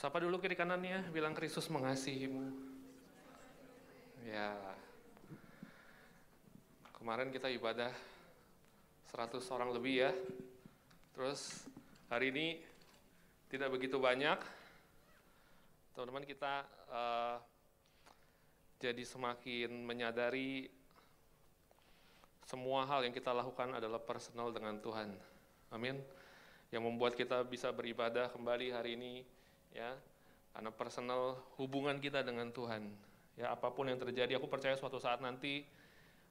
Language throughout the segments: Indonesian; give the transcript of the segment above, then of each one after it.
Sapa dulu kiri kanannya, bilang Kristus mengasihimu. Ya. Kemarin kita ibadah 100 orang lebih ya. Terus hari ini tidak begitu banyak. Teman-teman kita uh, jadi semakin menyadari semua hal yang kita lakukan adalah personal dengan Tuhan. Amin. Yang membuat kita bisa beribadah kembali hari ini ya. Karena personal hubungan kita dengan Tuhan. Ya apa pun yang terjadi aku percaya suatu saat nanti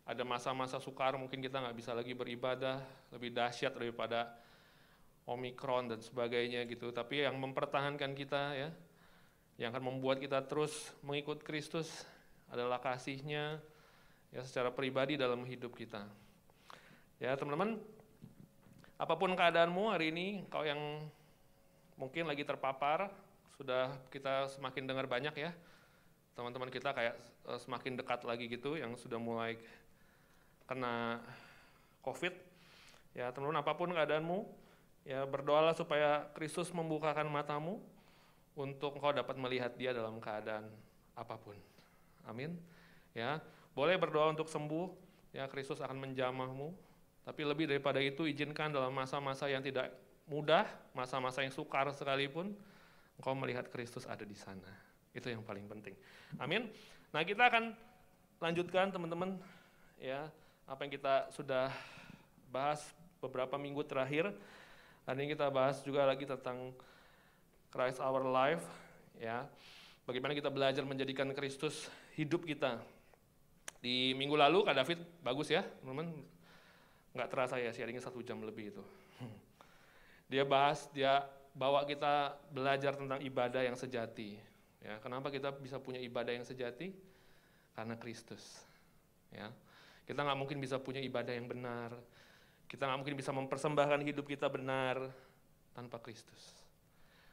ada masa-masa sukar mungkin kita nggak bisa lagi beribadah lebih dahsyat daripada omikron dan sebagainya gitu. Tapi yang mempertahankan kita ya yang akan membuat kita terus mengikut Kristus adalah kasihnya ya secara pribadi dalam hidup kita. Ya teman-teman apa pun keadaanmu hari ini kau yang mungkin lagi terpapar sudah kita semakin dengar banyak ya teman-teman kita kayak uh, semakin dekat lagi gitu yang sudah mulai kena COVID. Ya teman-teman apa pun keadaanmu, ya berdoalah supaya Kristus membukakan matamu untuk engkau dapat melihat Dia dalam keadaan apa pun. Amin. Ya boleh berdoa untuk sembuh, ya Kristus akan menjamahmu. Tapi lebih daripada itu izinkan dalam masa-masa yang tidak mudah, masa-masa yang sukar sekalipun, engkau melihat Kristus ada di sana. Itu yang paling penting. Amin. Nah, kita akan lanjutkan teman-teman ya apa yang kita sudah bahas beberapa minggu terakhir. Hari ini kita bahas juga lagi tentang Christ our life ya. Bagaimana kita belajar menjadikan Kristus hidup kita. Di minggu lalu Kak David bagus ya, teman-teman. Nggak terasa ya sharingnya satu jam lebih itu. Dia bahas, dia bawa kita belajar tentang ibadah yang sejati. Ya, kenapa kita bisa punya ibadah yang sejati? Karena Kristus. Ya, kita nggak mungkin bisa punya ibadah yang benar. Kita nggak mungkin bisa mempersembahkan hidup kita benar tanpa Kristus.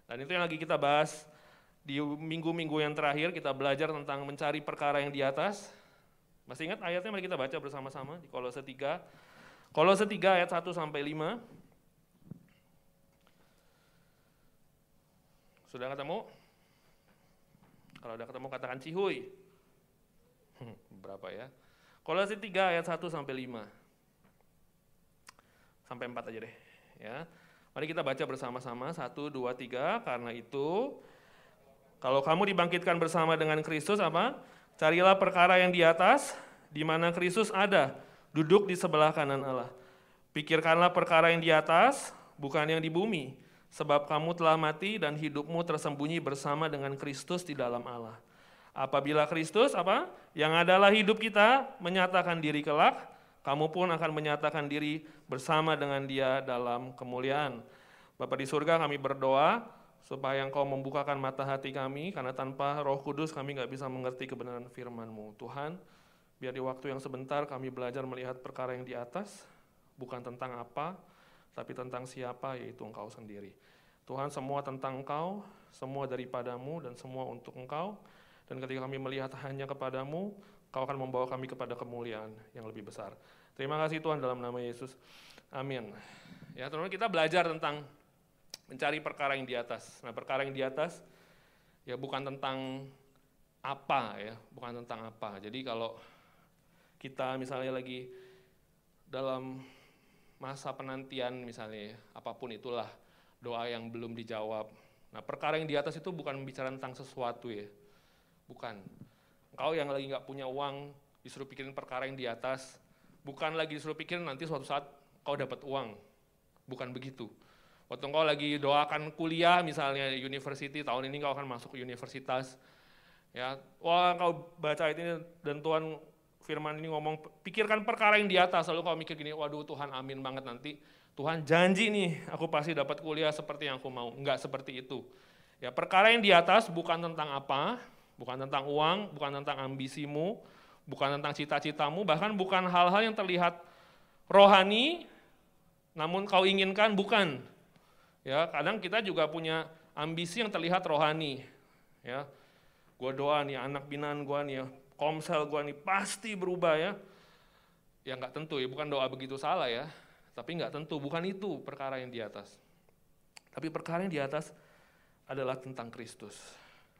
Dan itu yang lagi kita bahas di minggu-minggu yang terakhir kita belajar tentang mencari perkara yang di atas. Masih ingat ayatnya mari kita baca bersama-sama di Kolose 3. Kolose 3 ayat 1 sampai 5. Sudah ketemu? Kalau udah ketemu katakan cihuy. Hmm, berapa ya? Kolose 3 ayat 1 sampai 5. Sampai 4 aja deh, ya. Mari kita baca bersama-sama 1 2 3 karena itu kalau kamu dibangkitkan bersama dengan Kristus apa? Carilah perkara yang di atas di mana Kristus ada, duduk di sebelah kanan Allah. Pikirkanlah perkara yang di atas, bukan yang di bumi sebab kamu telah mati dan hidupmu tersembunyi bersama dengan Kristus di dalam Allah. Apabila Kristus apa? Yang adalah hidup kita menyatakan diri kelak, kamu pun akan menyatakan diri bersama dengan Dia dalam kemuliaan. Bapak di surga kami berdoa supaya Engkau membukakan mata hati kami, karena tanpa roh kudus kami nggak bisa mengerti kebenaran firman-Mu. Tuhan, biar di waktu yang sebentar kami belajar melihat perkara yang di atas, bukan tentang apa, tapi tentang siapa yaitu engkau sendiri. Tuhan semua tentang engkau, semua daripadamu dan semua untuk engkau. Dan ketika kami melihat hanya kepadamu, kau akan membawa kami kepada kemuliaan yang lebih besar. Terima kasih Tuhan dalam nama Yesus. Amin. Ya teman-teman kita belajar tentang mencari perkara yang di atas. Nah perkara yang di atas ya bukan tentang apa ya, bukan tentang apa. Jadi kalau kita misalnya lagi dalam masa penantian misalnya, apa pun itulah doa yang belum dijawab. Nah perkara yang di atas itu bukan bicara tentang sesuatu ya, bukan. Engkau yang lagi nggak punya uang, disuruh pikirin perkara yang di atas, bukan lagi disuruh pikirin nanti suatu saat kau dapat uang, bukan begitu. Waktu engkau lagi doakan kuliah misalnya university, tahun ini kau akan masuk ke universitas, ya, wah kau baca ini dan Tuhan firman ini ngomong, pikirkan perkara yang di atas, lalu kau mikir gini, waduh Tuhan amin banget nanti, Tuhan janji nih, aku pasti dapat kuliah seperti yang aku mau. Enggak seperti itu. Ya, perkara yang di atas bukan tentang apa, bukan tentang uang, bukan tentang ambisimu, bukan tentang cita-citamu, bahkan bukan hal-hal yang terlihat rohani, namun kau inginkan bukan. Ya, kadang kita juga punya ambisi yang terlihat rohani. Ya, gua doa nih anak binaan gua nih ya, komsel gue nih pasti berubah ya. Ya nggak tentu ya, bukan doa begitu salah ya. Tapi nggak tentu, bukan itu perkara yang di atas. Tapi perkara yang di atas adalah tentang Kristus.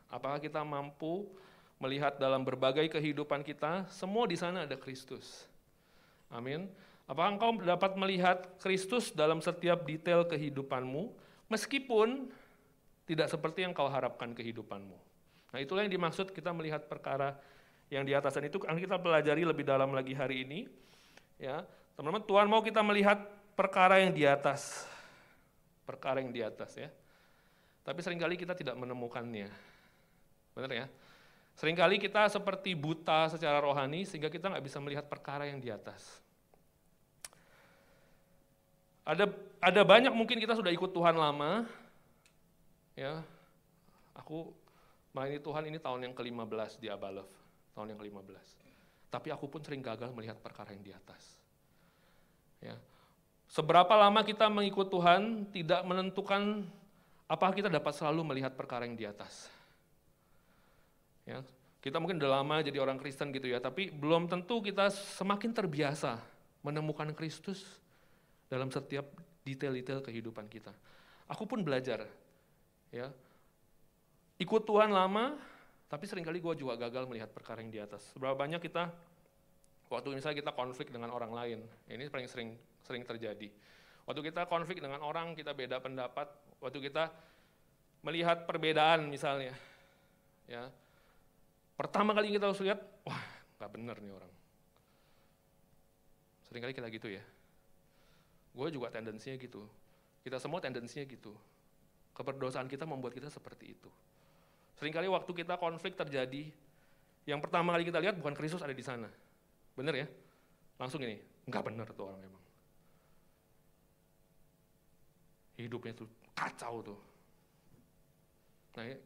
Apakah kita mampu melihat dalam berbagai kehidupan kita, semua di sana ada Kristus. Amin. Apakah engkau dapat melihat Kristus dalam setiap detail kehidupanmu, meskipun tidak seperti yang kau harapkan kehidupanmu. Nah itulah yang dimaksud kita melihat perkara yang di atas dan itu akan kita pelajari lebih dalam lagi hari ini. Ya, teman-teman, Tuhan mau kita melihat perkara yang di atas, perkara yang di atas ya. Tapi sering kali kita tidak menemukannya, benar ya? Seringkali kita seperti buta secara rohani sehingga kita nggak bisa melihat perkara yang di atas. Ada ada banyak mungkin kita sudah ikut Tuhan lama, ya. Aku melayani Tuhan ini tahun yang ke-15 di Abalov, tahun yang ke-15. Tapi aku pun sering gagal melihat perkara yang di atas. Ya. Seberapa lama kita mengikut Tuhan tidak menentukan apa kita dapat selalu melihat perkara yang di atas. Ya, kita mungkin udah lama jadi orang Kristen gitu ya, tapi belum tentu kita semakin terbiasa menemukan Kristus dalam setiap detail-detail kehidupan kita. Aku pun belajar, ya, ikut Tuhan lama, tapi sering kali gue juga gagal melihat perkara yang di atas. Seberapa banyak kita, waktu misalnya kita konflik dengan orang lain, ini paling sering sering terjadi. Waktu kita konflik dengan orang, kita beda pendapat, waktu kita melihat perbedaan misalnya, ya, pertama kali kita harus lihat, wah nggak benar nih orang. Seringkali kita gitu ya. Gue juga tendensinya gitu. Kita semua tendensinya gitu. Keberdosaan kita membuat kita seperti itu. Seringkali waktu kita konflik terjadi, yang pertama kali kita lihat bukan Kristus ada di sana. Bener ya? Langsung ini, nggak benar tuh orang memang. Hidupnya tuh kacau tuh. Nah, ya,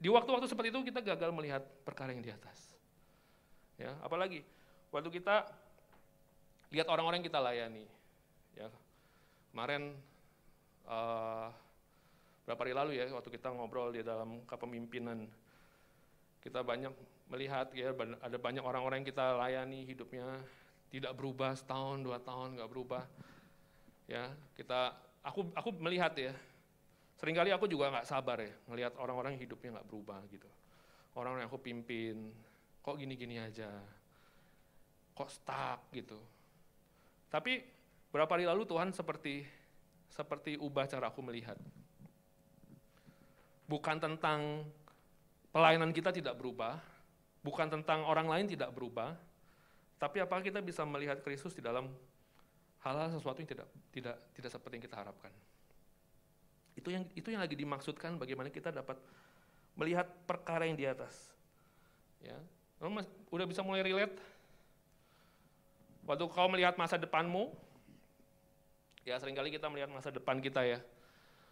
di waktu-waktu seperti itu kita gagal melihat perkara yang di atas. Ya, apalagi waktu kita lihat orang-orang yang kita layani. Ya, Kemarin uh, berapa hari lalu ya waktu kita ngobrol di dalam kepemimpinan kita banyak melihat ya ada banyak orang-orang yang kita layani hidupnya tidak berubah setahun dua tahun nggak berubah. Ya kita aku aku melihat ya sering kali aku juga nggak sabar ya melihat orang-orang hidupnya nggak berubah gitu. Orang yang aku pimpin kok gini-gini aja? Kok stuck? gitu. Tapi Berapa hari lalu Tuhan seperti seperti ubah cara aku melihat. Bukan tentang pelayanan kita tidak berubah, bukan tentang orang lain tidak berubah, tapi apakah kita bisa melihat Kristus di dalam hal-hal sesuatu yang tidak tidak tidak seperti yang kita harapkan. Itu yang itu yang lagi dimaksudkan bagaimana kita dapat melihat perkara yang di atas. Ya, udah bisa mulai relate? Waktu kau melihat masa depanmu, Ya sering kali kita melihat masa depan kita ya.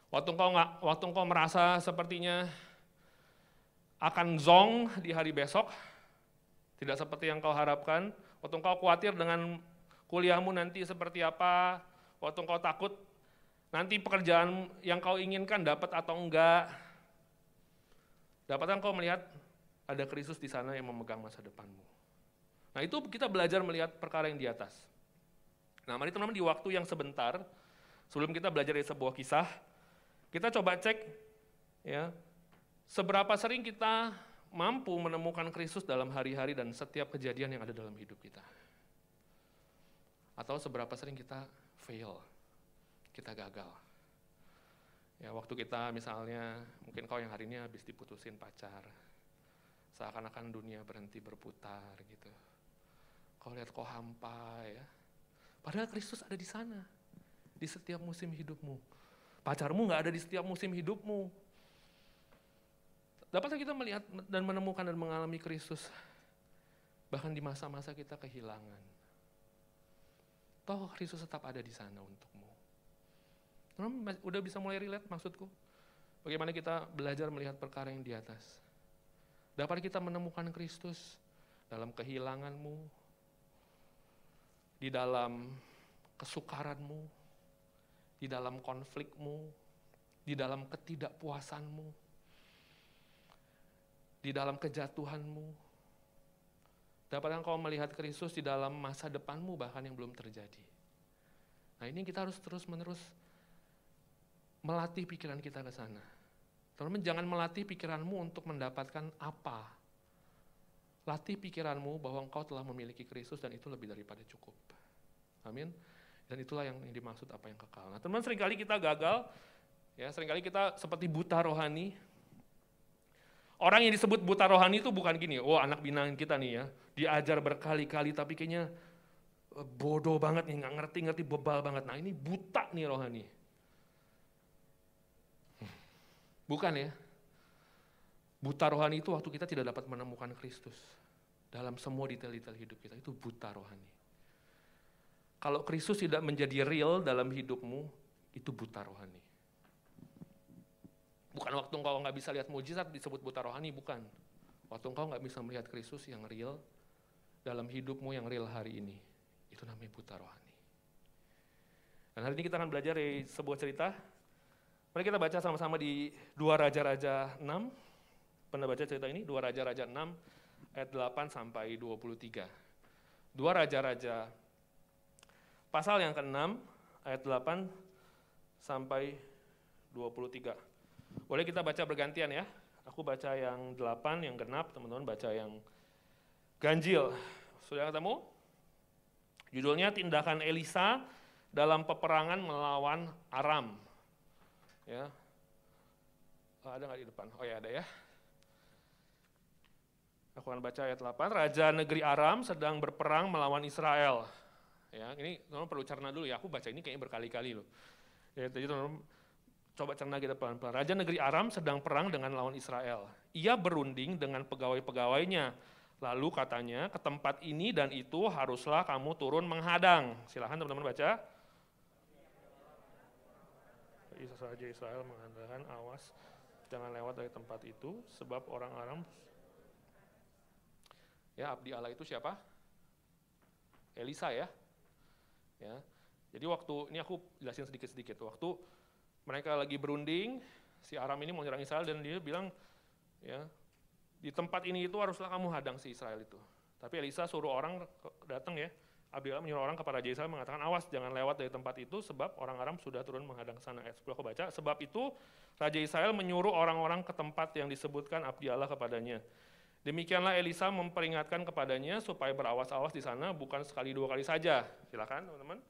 Waktu engkau nggak, waktu engkau merasa sepertinya akan zong di hari besok, tidak seperti yang kau harapkan. Waktu engkau khawatir dengan kuliahmu nanti seperti apa, waktu engkau takut nanti pekerjaan yang kau inginkan dapat atau enggak. Dapatkah engkau melihat ada Kristus di sana yang memegang masa depanmu. Nah itu kita belajar melihat perkara yang di atas. Nah, mari teman-teman di waktu yang sebentar, sebelum kita belajar dari sebuah kisah, kita coba cek ya, seberapa sering kita mampu menemukan Kristus dalam hari-hari dan setiap kejadian yang ada dalam hidup kita. Atau seberapa sering kita fail, kita gagal. Ya, waktu kita misalnya, mungkin kau yang hari ini habis diputusin pacar, seakan-akan dunia berhenti berputar gitu. Kau lihat kau hampa ya, Padahal Kristus ada di sana, di setiap musim hidupmu. Pacarmu nggak ada di setiap musim hidupmu. Dapatkah kita melihat dan menemukan dan mengalami Kristus bahkan di masa-masa kita kehilangan? Toh Kristus tetap ada di sana untukmu. Teman udah bisa mulai relate maksudku? Bagaimana kita belajar melihat perkara yang di atas? Dapat kita menemukan Kristus dalam kehilanganmu, di dalam kesukaranmu, di dalam konflikmu, di dalam ketidakpuasanmu, di dalam kejatuhanmu. Dapat engkau melihat Kristus di dalam masa depanmu bahkan yang belum terjadi. Nah ini kita harus terus menerus melatih pikiran kita ke sana. Teman-teman jangan melatih pikiranmu untuk mendapatkan apa. Latih pikiranmu bahwa engkau telah memiliki Kristus dan itu lebih daripada cukup. Amin. Dan itulah yang dimaksud apa yang kekal. Nah teman sering kali kita gagal, ya sering kali kita seperti buta rohani. Orang yang disebut buta rohani itu bukan gini, oh anak binaan kita nih ya, diajar berkali-kali tapi kayaknya eh, bodoh banget nih, nggak ngerti-ngerti bebal banget. Nah ini buta nih rohani. Bukan ya. Buta rohani itu waktu kita tidak dapat menemukan Kristus. Dalam semua detail-detail hidup kita, itu buta rohani. Kalau Kristus tidak menjadi real dalam hidupmu, itu buta rohani. Bukan waktu engkau nggak bisa lihat mujizat disebut buta rohani, bukan. Waktu engkau nggak bisa melihat Kristus yang real dalam hidupmu yang real hari ini, itu namanya buta rohani. Dan hari ini kita akan belajar dari sebuah cerita Mari kita baca sama-sama di dua Raja-Raja 6. Pernah baca cerita ini? Dua Raja-Raja 6 ayat 8 sampai 23. Dua Raja-Raja pasal yang ke-6 ayat 8 sampai 23. Boleh kita baca bergantian ya? Aku baca yang 8, yang genap, teman-teman baca yang ganjil. Sudah ketemu? Judulnya Tindakan Elisa dalam peperangan melawan Aram. Ya. Oh, ada nggak di depan? Oh ya ada ya. Aku akan baca ayat 8. Raja negeri Aram sedang berperang melawan Israel. Ya, ini teman perlu cerna dulu ya. Aku baca ini kayaknya berkali-kali loh. Ya, jadi teman coba cerna kita pelan-pelan. Raja negeri Aram sedang perang dengan lawan Israel. Ia berunding dengan pegawai-pegawainya. Lalu katanya, ke tempat ini dan itu haruslah kamu turun menghadang. Silahkan teman-teman baca. Raja Israel mengatakan, awas jangan lewat dari tempat itu, sebab orang Aram, ya abdi Allah itu siapa? Elisa ya. Ya. Jadi waktu, ini aku jelasin sedikit-sedikit, waktu mereka lagi berunding, si Aram ini mau nyerang Israel dan dia bilang, ya di tempat ini itu haruslah kamu hadang si Israel itu. Tapi Elisa suruh orang datang ya, Abigail menyuruh orang kepada Raja Israel mengatakan, awas jangan lewat dari tempat itu sebab orang Aram sudah turun menghadang sana. Ayat 10 aku baca, sebab itu Raja Israel menyuruh orang-orang ke tempat yang disebutkan abdi Allah kepadanya. Demikianlah Elisa memperingatkan kepadanya supaya berawas-awas di sana bukan sekali dua kali saja. Silakan teman-teman.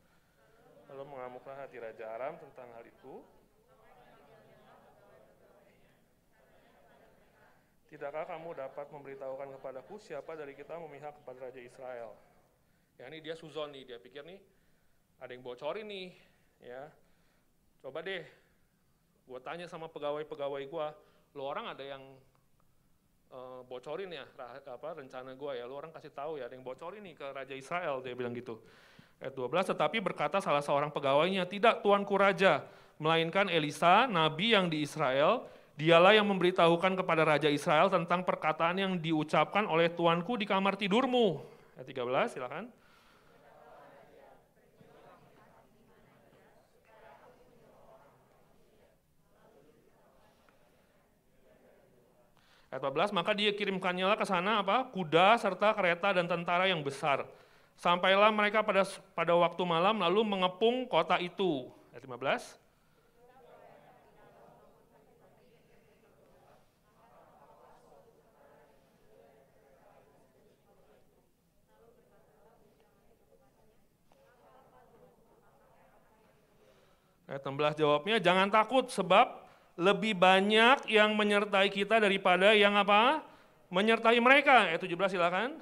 Lalu mengamuklah hati Raja Aram tentang hal itu. Tidakkah kamu dapat memberitahukan kepadaku siapa dari kita memihak kepada Raja Israel? Ya ini dia suzon nih, dia pikir nih ada yang bocorin nih, ya. Coba deh, gue tanya sama pegawai-pegawai gue, lo orang ada yang uh, bocorin ya apa rencana gue ya, lo orang kasih tahu ya, ada yang bocorin nih ke Raja Israel, dia bilang gitu. Ayat 12, tetapi berkata salah seorang pegawainya, tidak tuanku Raja, melainkan Elisa, nabi yang di Israel, dialah yang memberitahukan kepada Raja Israel tentang perkataan yang diucapkan oleh tuanku di kamar tidurmu. Ayat 13, silakan. Ayat 14, maka dia kirimkannya ke sana apa? Kuda serta kereta dan tentara yang besar. Sampailah mereka pada pada waktu malam lalu mengepung kota itu. Ayat 15. Ayat 16 jawabnya, jangan takut sebab lebih banyak yang menyertai kita daripada yang apa? Menyertai mereka. Ayat 17 silakan.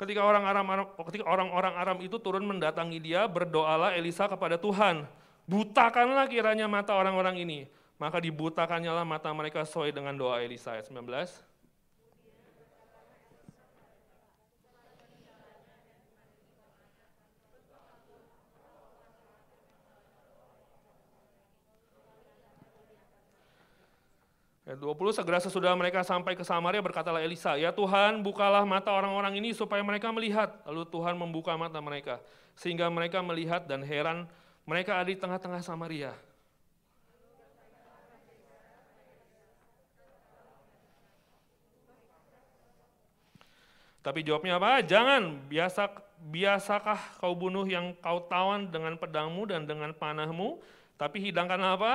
Ketika orang Aram, ketika orang-orang Aram itu turun mendatangi dia, berdoalah Elisa kepada Tuhan, butakanlah kiranya mata orang-orang ini maka dibutakannya lah mata mereka sesuai dengan doa Elisa ayat 19. Ayat 20, segera sesudah mereka sampai ke Samaria berkatalah Elisa, ya Tuhan bukalah mata orang-orang ini supaya mereka melihat. Lalu Tuhan membuka mata mereka, sehingga mereka melihat dan heran mereka ada di tengah-tengah Samaria. Tapi jawabnya apa? Jangan, biasa biasakah kau bunuh yang kau tawan dengan pedangmu dan dengan panahmu, tapi hidangkanlah apa?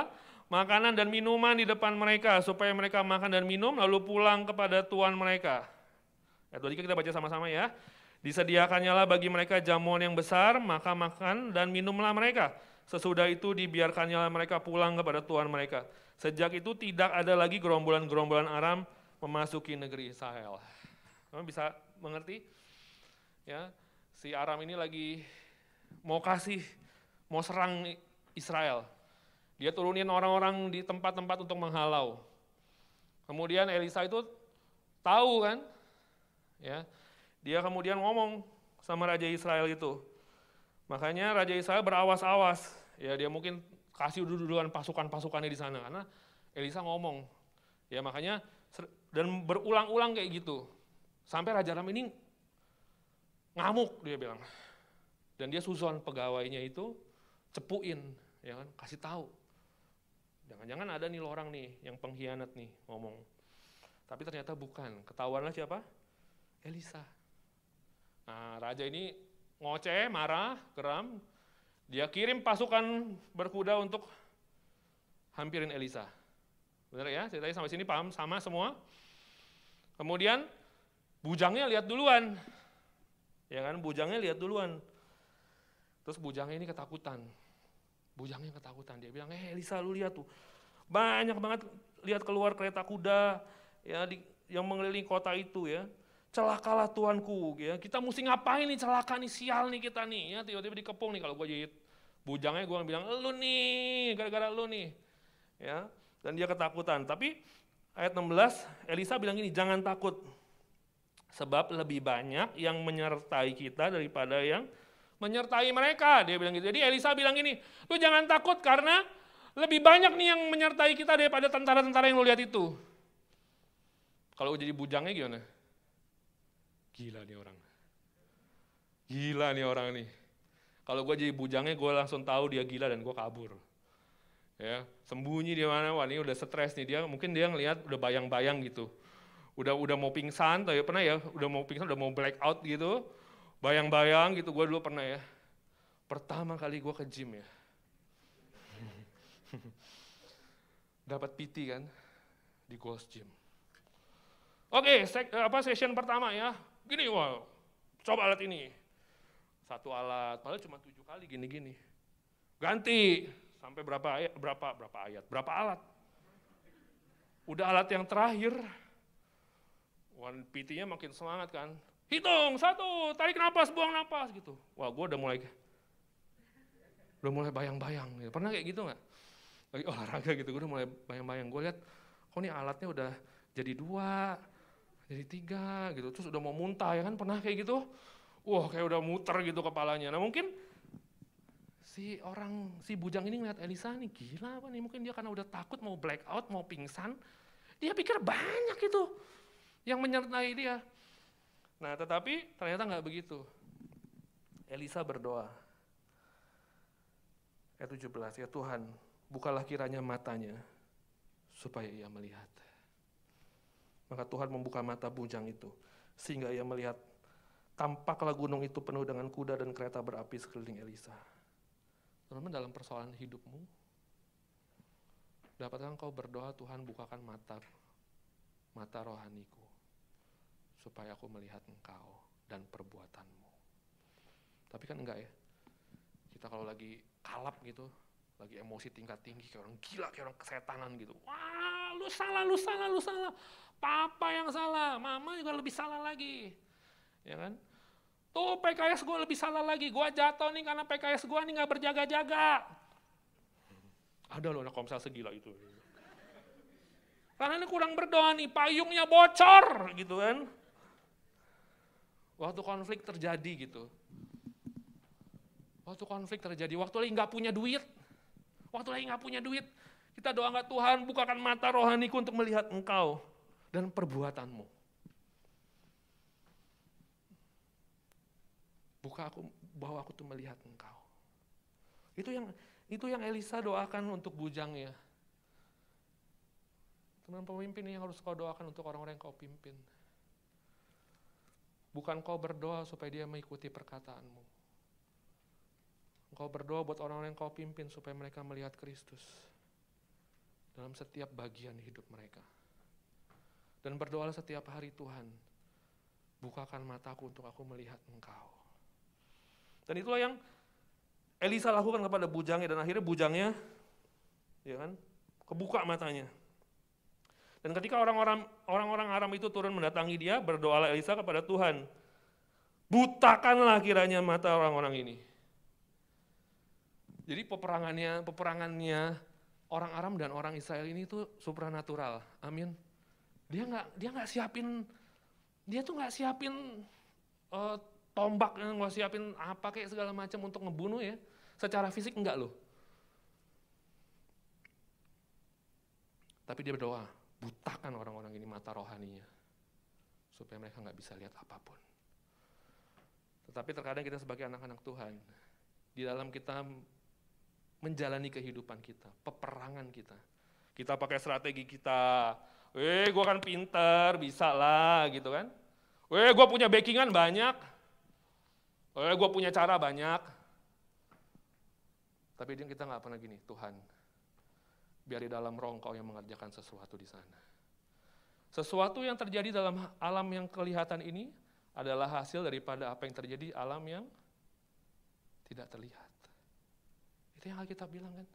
Makanan dan minuman di depan mereka, supaya mereka makan dan minum, lalu pulang kepada tuan mereka. Ayat 23 kita baca sama-sama ya. Disediakannya lah bagi mereka jamuan yang besar, maka makan dan minumlah mereka. Sesudah itu dibiarkannya mereka pulang kepada tuan mereka. Sejak itu tidak ada lagi gerombolan-gerombolan Aram memasuki negeri Israel. Kamu bisa mengerti? Ya, si Aram ini lagi mau kasih, mau serang Israel. Dia turunin orang-orang di tempat-tempat untuk menghalau. Kemudian Elisa itu tahu kan, ya, dia kemudian ngomong sama Raja Israel itu. Makanya Raja Israel berawas-awas, ya dia mungkin kasih dulu-duluan pasukan-pasukannya di sana karena Elisa ngomong. Ya makanya dan berulang-ulang kayak gitu. Sampai Raja Aram ini ngamuk dia bilang. Dan dia susun pegawainya itu cepuin, ya kan, kasih tahu. Jangan-jangan ada nih orang nih yang pengkhianat nih ngomong. Tapi ternyata bukan. Ketahuanlah siapa? Elisa. Nah, raja ini ngoceh, marah, geram. Dia kirim pasukan berkuda untuk hampirin Elisa. Benar ya? Ceritanya sampai sini paham sama semua? Kemudian Bujangnya lihat duluan. Ya kan, bujangnya lihat duluan. Terus bujangnya ini ketakutan. Bujangnya ketakutan. Dia bilang, eh Elisa lu lihat tuh. Banyak banget lihat keluar kereta kuda ya di, yang mengelilingi kota itu ya. Celakalah tuanku ya. Kita mesti ngapain nih celaka nih sial nih kita nih ya. Tiba-tiba dikepung nih kalau gue jadi bujangnya gue bilang lu nih gara-gara lu nih. Ya. Dan dia ketakutan. Tapi ayat 16 Elisa bilang gini, jangan takut Sebab lebih banyak yang menyertai kita daripada yang menyertai mereka. Dia bilang gitu. Jadi Elisa bilang gini, lu jangan takut karena lebih banyak nih yang menyertai kita daripada tentara-tentara yang lu lihat itu. Kalau jadi bujangnya gimana? Gila nih orang. Gila nih orang nih. Kalau gue jadi bujangnya, gue langsung tahu dia gila dan gue kabur. Ya, sembunyi di mana? Wah ini udah stres nih dia. Mungkin dia ngelihat udah bayang-bayang gitu udah udah mau pingsan, tuh ya pernah ya, udah mau pingsan, udah mau black out gitu, bayang-bayang gitu, gue dulu pernah ya. Pertama kali gue ke gym ya, dapat PT kan di Ghost Gym. Oke, okay, apa session pertama ya, gini wow, coba alat ini, satu alat, padahal cuma tujuh kali gini-gini, ganti sampai berapa ayat, berapa berapa ayat, berapa alat. Udah alat yang terakhir, Wan PT-nya makin semangat kan. Hitung, satu, tarik nafas, buang nafas gitu. Wah gue udah mulai, udah mulai bayang-bayang. Gitu. Pernah kayak gitu nggak? Lagi olahraga gitu, gue udah mulai bayang-bayang. Gue lihat, kok nih alatnya udah jadi dua, jadi tiga gitu. Terus udah mau muntah ya kan, pernah kayak gitu? Wah kayak udah muter gitu kepalanya. Nah mungkin si orang, si bujang ini ngeliat Elisa nih, gila apa nih, mungkin dia karena udah takut mau black out, mau pingsan, dia pikir banyak itu yang menyertai dia. Nah tetapi ternyata nggak begitu. Elisa berdoa. Ayat 17, ya Tuhan, bukalah kiranya matanya supaya ia melihat. Maka Tuhan membuka mata bujang itu, sehingga ia melihat tampaklah gunung itu penuh dengan kuda dan kereta berapi sekeliling Elisa. Teman-teman dalam persoalan hidupmu, dapatkah engkau berdoa Tuhan bukakan mata mata rohaniku supaya aku melihat engkau dan perbuatanmu. Tapi kan enggak ya. Kita kalau lagi kalap gitu, lagi emosi tingkat tinggi kayak orang gila, kayak orang kesetanan gitu. Wah, lu salah, lu salah, lu salah. Papa yang salah, mama juga lebih salah lagi. Ya kan? Tuh PKS gue lebih salah lagi, gue jatuh nih karena PKS gue nih gak berjaga-jaga. Ada loh anak komsel segila itu. Karena ini kurang berdoa nih, payungnya bocor gitu kan. Waktu konflik terjadi gitu. Waktu konflik terjadi, waktu lagi nggak punya duit, waktu lagi nggak punya duit, kita doa nggak Tuhan bukakan mata rohaniku untuk melihat Engkau dan perbuatanmu. Buka aku, bahwa aku tuh melihat Engkau. Itu yang itu yang Elisa doakan untuk bujangnya. Teman pemimpin yang harus kau doakan untuk orang-orang yang kau pimpin. Bukan kau berdoa supaya dia mengikuti perkataanmu. Engkau berdoa buat orang-orang yang kau pimpin supaya mereka melihat Kristus dalam setiap bagian hidup mereka. Dan berdoalah setiap hari Tuhan, bukakan mataku untuk aku melihat engkau. Dan itulah yang Elisa lakukan kepada bujangnya dan akhirnya bujangnya ya kan kebuka matanya. Dan ketika orang-orang orang-orang Aram itu turun mendatangi dia, berdoalah Elisa kepada Tuhan. Butakanlah kiranya mata orang-orang ini. Jadi peperangannya peperangannya orang Aram dan orang Israel ini itu supranatural. Amin. Dia nggak dia nggak siapin dia tuh nggak siapin uh, tombak, nggak siapin apa kayak segala macam untuk ngebunuh ya. Secara fisik enggak loh. Tapi dia berdoa, butakan orang-orang ini mata rohaninya. Supaya mereka nggak bisa lihat apa pun. Tetapi terkadang kita sebagai anak-anak Tuhan, di dalam kita menjalani kehidupan kita, peperangan kita. Kita pakai strategi kita, eh gue kan pinter, bisa lah gitu kan. Eh gue punya backingan banyak, eh gue punya cara banyak. Tapi kita nggak pernah gini, Tuhan, biar di dalam roh engkau yang mengerjakan sesuatu di sana. Sesuatu yang terjadi dalam alam yang kelihatan ini adalah hasil daripada apa yang terjadi alam yang tidak terlihat. Itu yang kita bilang kan.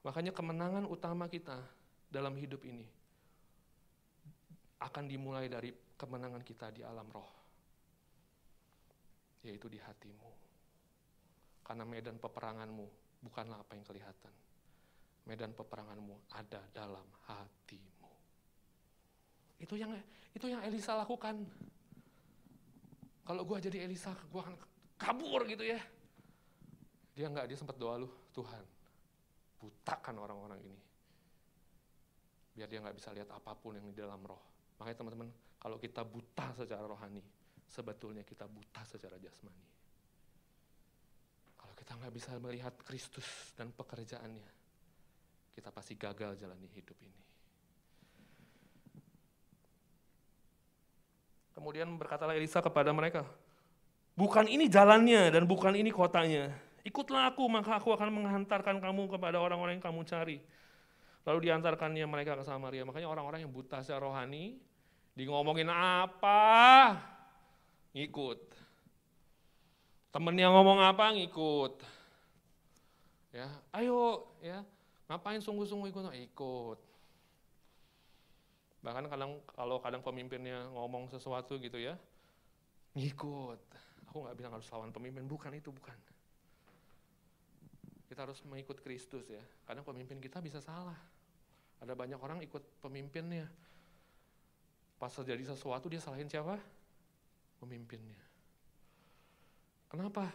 Makanya kemenangan utama kita dalam hidup ini akan dimulai dari kemenangan kita di alam roh. Yaitu di hatimu. Karena medan peperanganmu bukanlah apa yang kelihatan. Medan peperanganmu ada dalam hatimu. Itu yang itu yang Elisa lakukan. Kalau gue jadi Elisa, gue akan kabur gitu ya. Dia enggak, dia sempat doa lu, Tuhan, butakan orang-orang ini. Biar dia nggak bisa lihat apa pun yang di dalam roh. Makanya teman-teman, kalau kita buta secara rohani, sebetulnya kita buta secara jasmani. Kalau kita nggak bisa melihat Kristus dan pekerjaannya, kita pasti gagal jalani hidup ini. Kemudian berkatalah Elisa kepada mereka, bukan ini jalannya dan bukan ini kotanya. Ikutlah aku, maka aku akan menghantarkan kamu kepada orang-orang yang kamu cari. Lalu diantarkannya mereka ke Samaria. Makanya orang-orang yang buta secara rohani, di ngomongin apa, ngikut. Temennya ngomong apa, ngikut. Ya, ayo, ya, ngapain sungguh-sungguh ikut? Ikut. Bahkan kadang kalau kadang pemimpinnya ngomong sesuatu gitu ya, ngikut. Aku nggak bilang harus lawan pemimpin, bukan itu, bukan. Kita harus mengikut Kristus ya. Kadang pemimpin kita bisa salah. Ada banyak orang ikut pemimpinnya. Pas terjadi sesuatu dia salahin siapa? Pemimpinnya. Kenapa?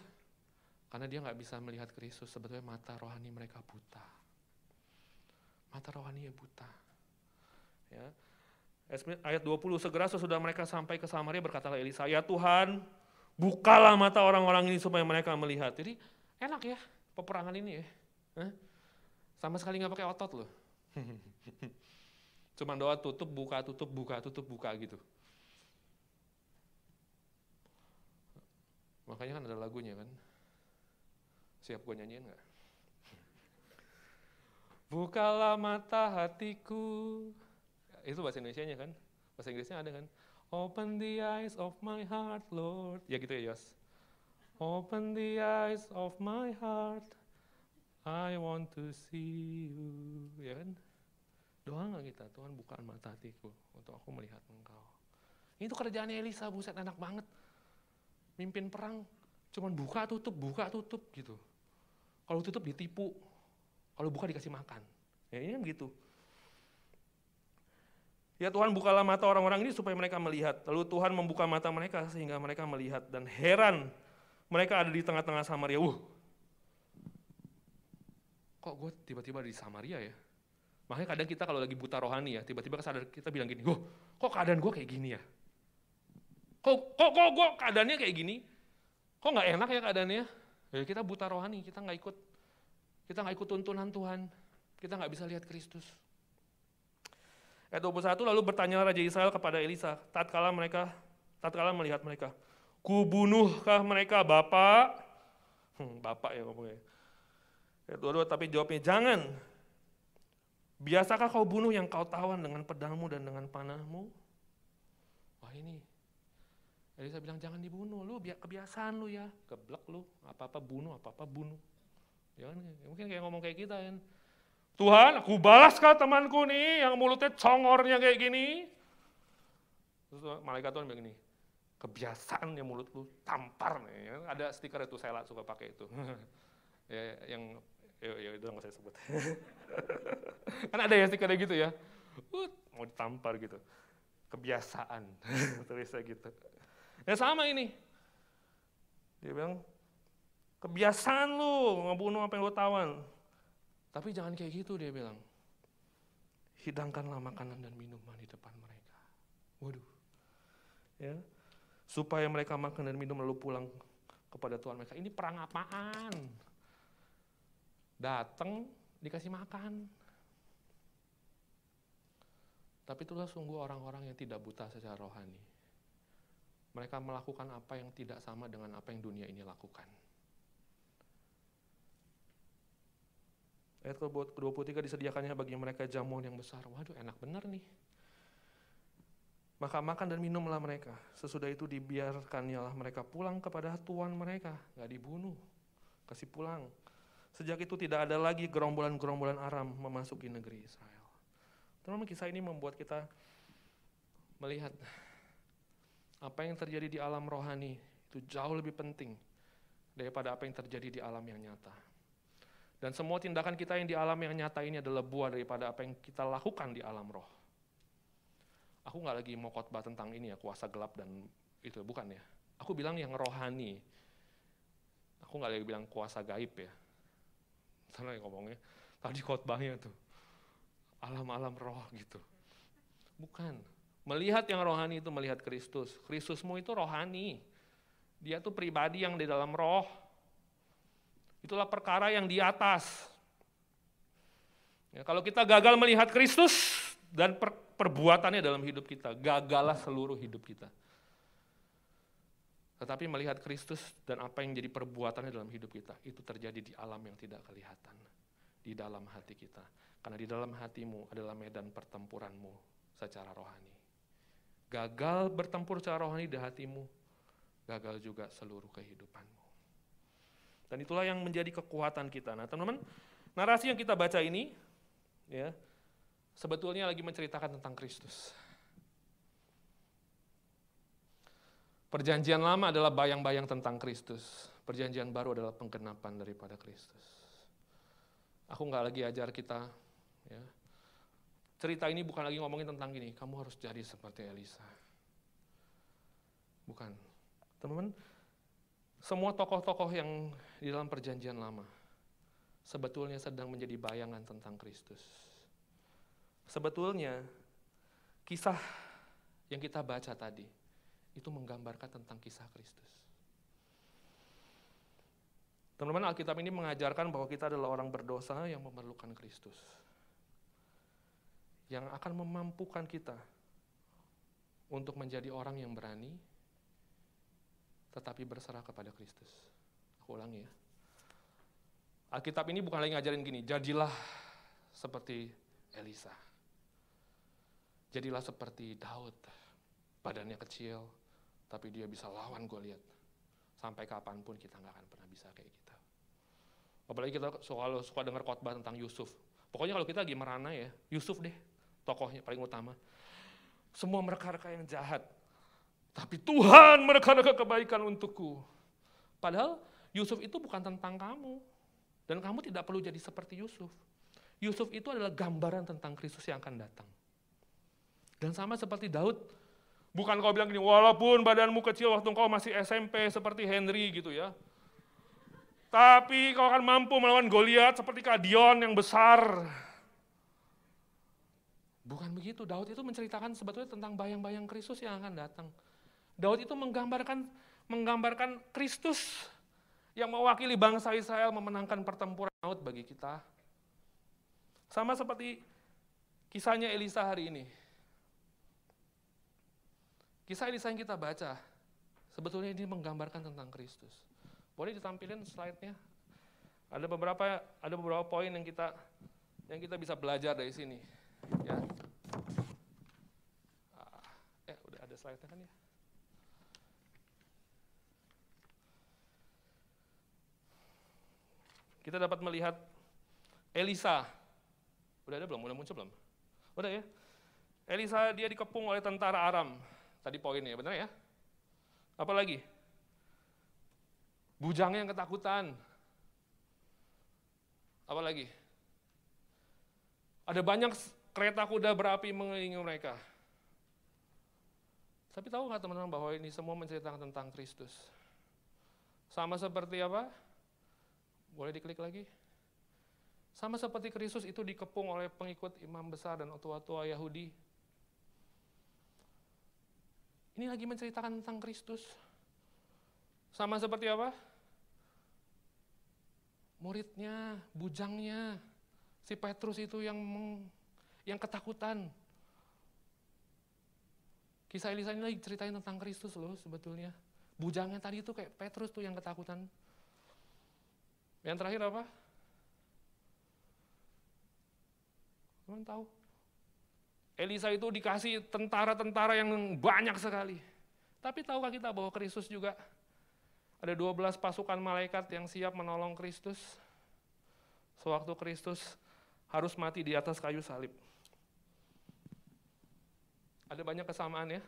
Karena dia nggak bisa melihat Kristus. Sebetulnya mata rohani mereka buta. Mata rohani ya buta. Ya, ayat 20, segera sesudah mereka sampai ke Samaria berkatalah Elisa, ya Tuhan, bukalah mata orang-orang ini supaya mereka melihat. Jadi enak ya peperangan ini ya. Hah? Sama sekali nggak pakai otot loh. Cuma doa tutup, buka, tutup, buka, tutup, buka gitu. Makanya kan ada lagunya kan. Siap gue nyanyiin nggak? Bukalah mata hatiku, itu bahasa Indonesia-nya kan? Bahasa Inggrisnya ada kan? Open the eyes of my heart, Lord. Ya gitu ya, Yos. Open the eyes of my heart. I want to see you. Ya kan? Doa nggak kita? Tuhan bukaan mata hatiku untuk aku melihat engkau. Itu kerjaan Elisa, buset enak banget. Mimpin perang, cuman buka tutup, buka tutup gitu. Kalau tutup ditipu, kalau buka dikasih makan. Ya ini kan gitu. Ya Tuhan bukalah mata orang-orang ini supaya mereka melihat. Lalu Tuhan membuka mata mereka sehingga mereka melihat dan heran mereka ada di tengah-tengah Samaria. Wuh, kok gue tiba-tiba di Samaria ya? Makanya kadang kita kalau lagi buta rohani ya, tiba-tiba sadar kita bilang gini, Wah, kok keadaan gue kayak gini ya? Kok, kok, kok, kok keadaannya kayak gini? Kok nggak enak ya keadaannya? Ya kita buta rohani, kita nggak ikut, kita nggak ikut tuntunan Tuhan, kita nggak bisa lihat Kristus. Ayat 21, lalu bertanya Raja Israel kepada Elisa, tatkala mereka tatkala melihat mereka. Kubunuhkah mereka Bapak? Hmm, Bapak ya ngomongnya. Ayat 22, tapi jawabnya, jangan. Biasakah kau bunuh yang kau tawan dengan pedangmu dan dengan panahmu? Wah ini, Elisa bilang jangan dibunuh, lu kebiasaan lu ya, keblek lu, apa-apa bunuh, apa-apa bunuh. Ya kan, mungkin kayak ngomong kayak kita kan. Tuhan, aku balas kah temanku nih yang mulutnya congornya kayak gini? Terus malaikat Tuhan bilang gini, kebiasaan ya mulut lu tampar nih. Ya, ada stiker itu saya suka pakai itu. ya, yang ya, ya itu yang saya sebut. kan ada ya stiker gitu ya. Uh, mau ditampar gitu. Kebiasaan tulisnya gitu. Ya sama ini. Dia bilang kebiasaan lu ngebunuh apa yang lu tawan tapi jangan kayak gitu dia bilang. Hidangkanlah makanan dan minuman di depan mereka. Waduh. Ya. Supaya mereka makan dan minum lalu pulang kepada Tuhan mereka. Ini perang apaan? Datang dikasih makan. Tapi itulah sungguh orang-orang yang tidak buta secara rohani. Mereka melakukan apa yang tidak sama dengan apa yang dunia ini lakukan. Ayat ke-23 disediakannya bagi mereka jamuan yang besar. Waduh enak benar nih. Maka makan dan minumlah mereka. Sesudah itu dibiarkannya mereka pulang kepada tuan mereka. Gak dibunuh. Kasih pulang. Sejak itu tidak ada lagi gerombolan-gerombolan Aram memasuki negeri Israel. Teman-teman kisah ini membuat kita melihat apa yang terjadi di alam rohani itu jauh lebih penting daripada apa yang terjadi di alam yang nyata. Dan semua tindakan kita yang di alam yang nyata ini adalah buah daripada apa yang kita lakukan di alam roh. Aku nggak lagi mau khotbah tentang ini ya, kuasa gelap dan itu, bukan ya. Aku bilang yang rohani. Aku nggak lagi bilang kuasa gaib ya. Sana yang ngomongnya, tadi khotbahnya tuh. Alam-alam roh gitu. Bukan. Melihat yang rohani itu melihat Kristus. Kristusmu itu rohani. Dia tuh pribadi yang di dalam roh Itulah perkara yang di atas. Ya, kalau kita gagal melihat Kristus dan per, perbuatannya dalam hidup kita, gagallah seluruh hidup kita. Tetapi melihat Kristus dan apa yang jadi perbuatannya dalam hidup kita, itu terjadi di alam yang tidak kelihatan, di dalam hati kita. Karena di dalam hatimu adalah medan pertempuranmu secara rohani. Gagal bertempur secara rohani di hatimu, gagal juga seluruh kehidupanmu. Dan itulah yang menjadi kekuatan kita. Nah teman-teman, narasi yang kita baca ini, ya sebetulnya lagi menceritakan tentang Kristus. Perjanjian lama adalah bayang-bayang tentang Kristus. Perjanjian baru adalah penggenapan daripada Kristus. Aku nggak lagi ajar kita, ya. cerita ini bukan lagi ngomongin tentang gini, kamu harus jadi seperti Elisa. Bukan. Teman-teman, semua tokoh-tokoh yang di dalam perjanjian lama sebetulnya sedang menjadi bayangan tentang Kristus. Sebetulnya kisah yang kita baca tadi itu menggambarkan tentang kisah Kristus. Teman-teman, Alkitab ini mengajarkan bahwa kita adalah orang berdosa yang memerlukan Kristus. Yang akan memampukan kita untuk menjadi orang yang berani, tetapi berserah kepada Kristus. Aku ulangi ya. Alkitab ini bukan lagi ngajarin gini, jadilah seperti Elisa. Jadilah seperti Daud, badannya kecil, tapi dia bisa lawan gue lihat. Sampai kapan pun kita nggak akan pernah bisa kayak kita. Apalagi kita kalau suka dengar khotbah tentang Yusuf. Pokoknya kalau kita lagi merana ya, Yusuf deh, tokohnya paling utama. Semua mereka-mereka yang jahat, tapi Tuhan merekan kebaikan untukku. Padahal Yusuf itu bukan tentang kamu. Dan kamu tidak perlu jadi seperti Yusuf. Yusuf itu adalah gambaran tentang Kristus yang akan datang. Dan sama seperti Daud, bukan kau bilang gini, walaupun badanmu kecil waktu kau masih SMP seperti Henry gitu ya. Tapi kau akan mampu melawan Goliat seperti Kadion yang besar. Bukan begitu, Daud itu menceritakan sebetulnya tentang bayang-bayang Kristus yang akan datang. Daud itu menggambarkan menggambarkan Kristus yang mewakili bangsa Israel memenangkan pertempuran maut bagi kita. Sama seperti kisahnya Elisa hari ini. Kisah Elisa yang kita baca, sebetulnya ini menggambarkan tentang Kristus. Boleh ditampilin slide-nya? Ada beberapa ada beberapa poin yang kita yang kita bisa belajar dari sini. Ya. Ah, eh, udah ada slide-nya kan ya? Kita dapat melihat Elisa. Udah ada belum? Udah muncul belum? Udah ya? Elisa dia dikepung oleh tentara Aram. Tadi poinnya, benar ya? Apa lagi? Bujangnya yang ketakutan. Apa lagi? Ada banyak kereta kuda berapi mengelilingi mereka. Tapi tahu nggak teman-teman bahwa ini semua menceritakan tentang Kristus? Sama seperti apa? Boleh diklik lagi? Sama seperti Kristus itu dikepung oleh pengikut imam besar dan tua-tua Yahudi. Ini lagi menceritakan tentang Kristus. Sama seperti apa? Muridnya, bujangnya, si Petrus itu yang meng, yang ketakutan. Kisah Elisa ini lagi ceritain tentang Kristus loh sebetulnya. Bujangnya tadi itu kayak Petrus tuh yang ketakutan. Yang terakhir apa? Teman tahu? Elisa itu dikasih tentara-tentara yang banyak sekali. Tapi tahukah kita bahwa Kristus juga ada 12 pasukan malaikat yang siap menolong Kristus? Sewaktu Kristus harus mati di atas kayu salib. Ada banyak kesamaan ya.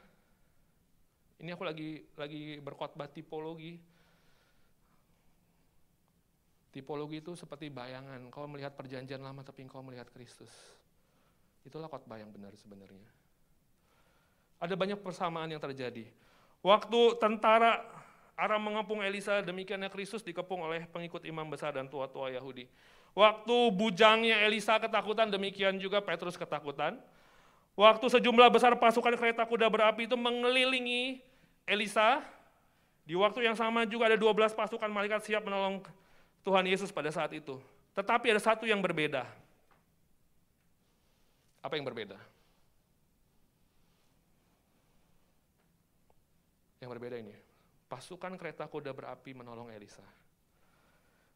Ini aku lagi lagi berkhotbah tipologi Tipologi itu seperti bayangan, kau melihat perjanjian lama tapi kau melihat Kristus. Itulah khotbah yang benar sebenarnya. Ada banyak persamaan yang terjadi. Waktu tentara Aram mengepung Elisa, demikiannya Kristus dikepung oleh pengikut imam besar dan tua-tua Yahudi. Waktu bujangnya Elisa ketakutan, demikian juga Petrus ketakutan. Waktu sejumlah besar pasukan kereta kuda berapi itu mengelilingi Elisa, di waktu yang sama juga ada 12 pasukan malaikat siap menolong Tuhan Yesus pada saat itu. Tetapi ada satu yang berbeda. Apa yang berbeda? Yang berbeda ini, pasukan kereta kuda berapi menolong Elisa.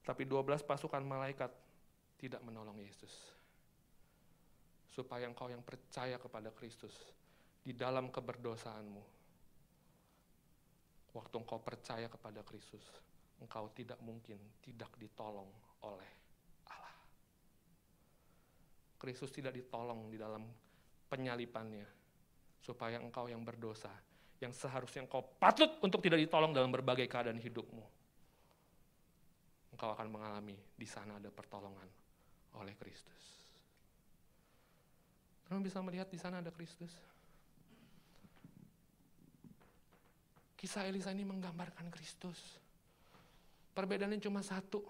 Tapi 12 pasukan malaikat tidak menolong Yesus. Supaya engkau yang percaya kepada Kristus di dalam keberdosaanmu. Waktu engkau percaya kepada Kristus, engkau tidak mungkin tidak ditolong oleh Allah. Kristus tidak ditolong di dalam penyalipannya, supaya engkau yang berdosa, yang seharusnya engkau patut untuk tidak ditolong dalam berbagai keadaan hidupmu. Engkau akan mengalami di sana ada pertolongan oleh Kristus. Kamu bisa melihat di sana ada Kristus. Kisah Elisa ini menggambarkan Kristus. Perbedaannya cuma satu.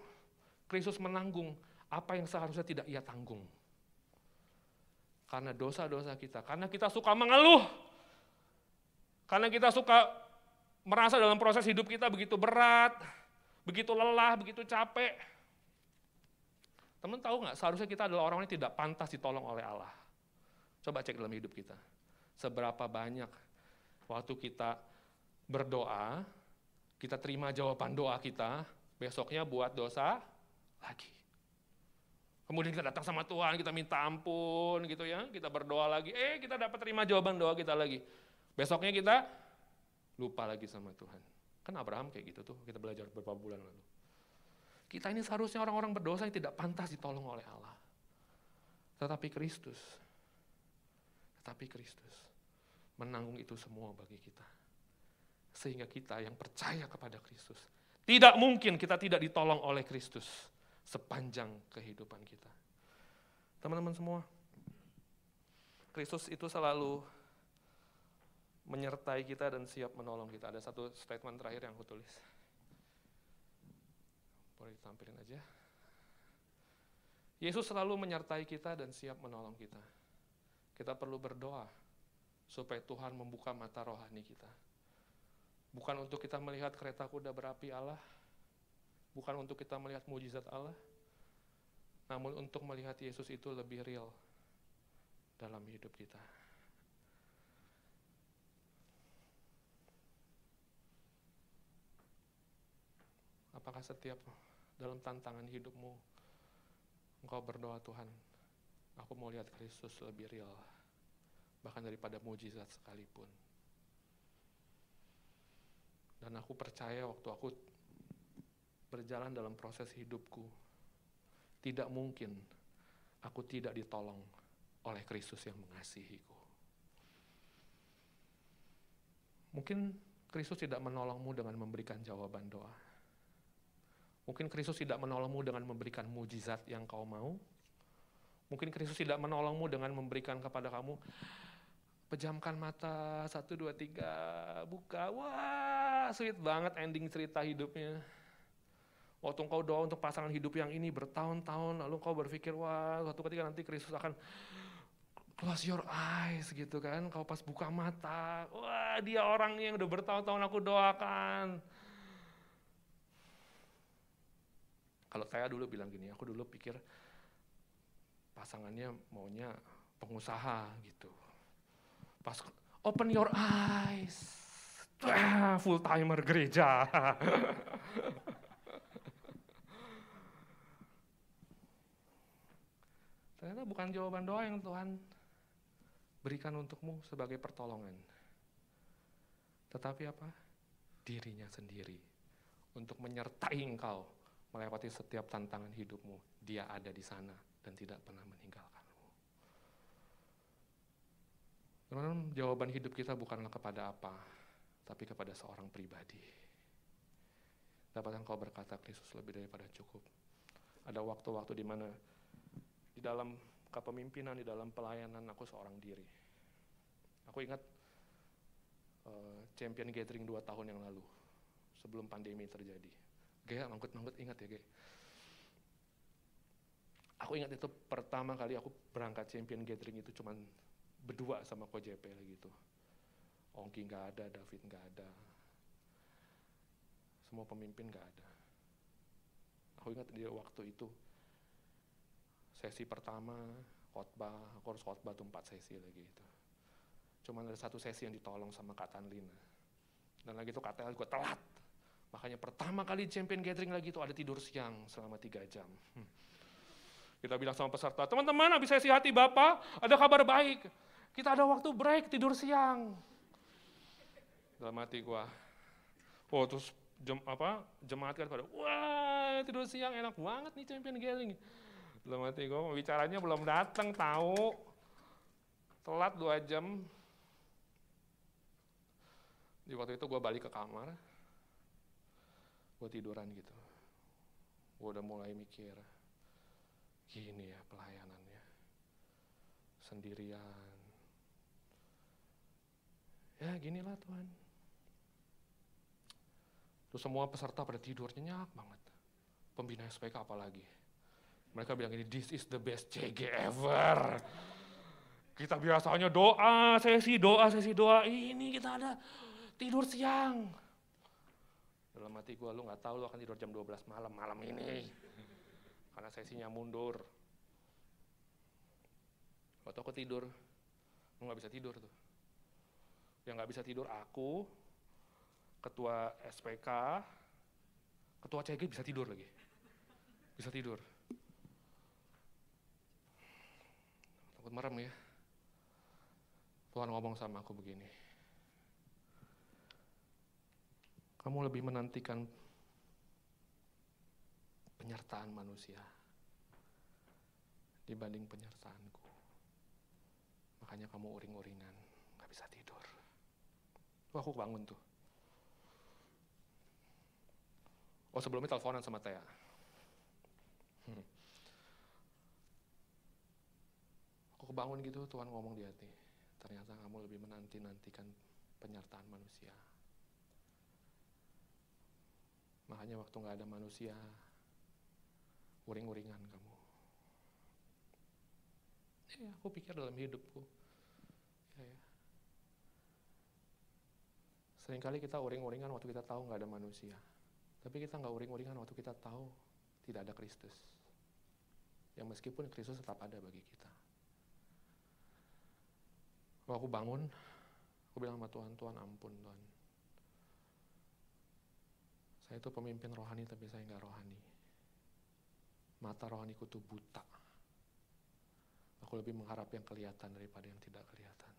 Kristus menanggung apa yang seharusnya tidak ia tanggung. Karena dosa-dosa kita, karena kita suka mengeluh. Karena kita suka merasa dalam proses hidup kita begitu berat, begitu lelah, begitu capek. Teman tahu nggak, seharusnya kita adalah orang yang tidak pantas ditolong oleh Allah. Coba cek dalam hidup kita. Seberapa banyak waktu kita berdoa, kita terima jawaban doa kita, besoknya buat dosa lagi. Kemudian kita datang sama Tuhan, kita minta ampun gitu ya, kita berdoa lagi, eh kita dapat terima jawaban doa kita lagi. Besoknya kita lupa lagi sama Tuhan. Kan Abraham kayak gitu tuh, kita belajar beberapa bulan lalu. Kita ini seharusnya orang-orang berdosa yang tidak pantas ditolong oleh Allah. Tetapi Kristus, tetapi Kristus menanggung itu semua bagi kita. Sehingga kita yang percaya kepada Kristus, tidak mungkin kita tidak ditolong oleh Kristus sepanjang kehidupan kita. Teman-teman semua, Kristus itu selalu menyertai kita dan siap menolong kita. Ada satu statement terakhir yang aku tulis. Boleh ditampilin aja. Yesus selalu menyertai kita dan siap menolong kita. Kita perlu berdoa supaya Tuhan membuka mata rohani kita Bukan untuk kita melihat kereta kuda berapi Allah, bukan untuk kita melihat mujizat Allah, namun untuk melihat Yesus itu lebih real dalam hidup kita. Apakah setiap dalam tantangan hidupmu engkau berdoa Tuhan, aku mau lihat Kristus lebih real bahkan daripada mujizat sekalipun. Dan aku percaya waktu aku berjalan dalam proses hidupku, tidak mungkin aku tidak ditolong oleh Kristus yang mengasihiku. Mungkin Kristus tidak menolongmu dengan memberikan jawaban doa. Mungkin Kristus tidak menolongmu dengan memberikan mujizat yang kau mau. Mungkin Kristus tidak menolongmu dengan memberikan kepada kamu pejamkan mata, satu, dua, tiga, buka, wah sweet banget ending cerita hidupnya. Waktu engkau doa untuk pasangan hidup yang ini bertahun-tahun, lalu engkau berpikir, wah suatu ketika nanti Kristus akan close your eyes gitu kan, kau pas buka mata, wah dia orang yang udah bertahun-tahun aku doakan. Kalau saya dulu bilang gini, aku dulu pikir pasangannya maunya pengusaha gitu Pas open your eyes. Ah, full timer gereja. Ternyata bukan jawaban doa yang Tuhan berikan untukmu sebagai pertolongan. Tetapi apa? Dirinya sendiri. Untuk menyertai engkau melewati setiap tantangan hidupmu. Dia ada di sana dan tidak pernah meninggalkan. Teman-teman, jawaban hidup kita bukanlah kepada apa, tapi kepada seorang pribadi. Dapat engkau berkata Kristus lebih daripada cukup. Ada waktu-waktu di mana di dalam kepemimpinan, di dalam pelayanan aku seorang diri. Aku ingat uh, champion gathering dua tahun yang lalu, sebelum pandemi terjadi. Gaya mangkut-mangkut ingat ya Gaya. Aku ingat itu pertama kali aku berangkat champion gathering itu cuman berdua sama Ko JP lagi tuh. Ongki nggak ada, David nggak ada, semua pemimpin nggak ada. Aku ingat di waktu itu sesi pertama khotbah, aku harus khotbah tuh empat sesi lagi itu. Cuman ada satu sesi yang ditolong sama Kak Tanlina. Dan lagi itu katanya gue telat. Makanya pertama kali champion gathering lagi itu ada tidur siang selama tiga jam. Hmm. Kita bilang sama peserta, teman-teman habis sesi hati Bapak, ada kabar baik. Kita ada waktu break, tidur siang. Dalam hati gua, oh terus jem, apa, jemaat kan pada, wah tidur siang enak banget nih champion gathering. Dalam hati gua, bicaranya belum datang tahu. Telat dua jam. Di waktu itu gua balik ke kamar, gua tiduran gitu. Gua udah mulai mikir, gini ya pelayanannya. Sendirian, Ya ginilah Tuhan. Terus semua peserta pada tidur nyenyak banget. Pembina SPK apalagi. Mereka bilang ini, this is the best CG ever. Kita biasanya doa, sesi doa, sesi doa. Ini kita ada tidur siang. Dalam hati gue, lu gak tahu lu akan tidur jam 12 malam, malam ini. Karena sesinya mundur. Waktu aku tidur, lu gak bisa tidur tuh yang nggak bisa tidur aku, ketua SPK, ketua CG bisa tidur lagi. Bisa tidur. Takut merem ya. Tuhan ngomong sama aku begini. Kamu lebih menantikan penyertaan manusia dibanding penyertaanku. Makanya kamu uring-uringan, gak bisa tidur. Wah, aku bangun tuh. Oh sebelumnya teleponan sama Tea. Hmm. Aku kebangun gitu, Tuhan ngomong di hati. Ternyata kamu lebih menanti-nantikan penyertaan manusia. Makanya waktu nggak ada manusia, uring-uringan kamu. Ya, aku pikir dalam hidupku, ya, ya, Seringkali kita uring-uringan waktu kita tahu nggak ada manusia. Tapi kita nggak uring-uringan waktu kita tahu tidak ada Kristus. Yang meskipun Kristus tetap ada bagi kita. Kalau aku bangun, aku bilang sama Tuhan, Tuhan ampun Tuhan. Saya itu pemimpin rohani tapi saya nggak rohani. Mata rohaniku tuh buta. Aku lebih mengharap yang kelihatan daripada yang tidak kelihatan.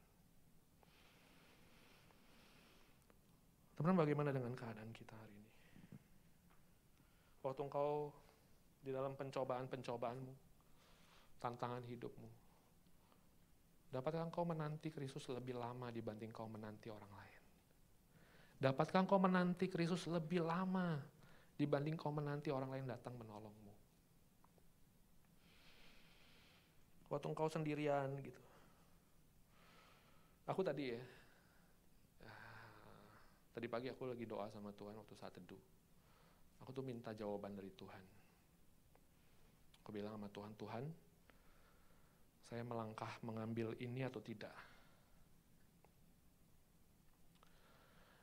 Teman, bagaimana dengan keadaan kita hari ini? Waktu engkau di dalam pencobaan-pencobaanmu, tantangan hidupmu, dapatkah engkau menanti Kristus lebih lama dibanding kau menanti orang lain? Dapatkah engkau menanti Kristus lebih lama dibanding kau menanti orang lain datang menolongmu? Waktu engkau sendirian gitu. Aku tadi ya, Tadi pagi aku lagi doa sama Tuhan waktu saat teduh. Aku tuh minta jawaban dari Tuhan. Aku bilang sama Tuhan, Tuhan, saya melangkah mengambil ini atau tidak.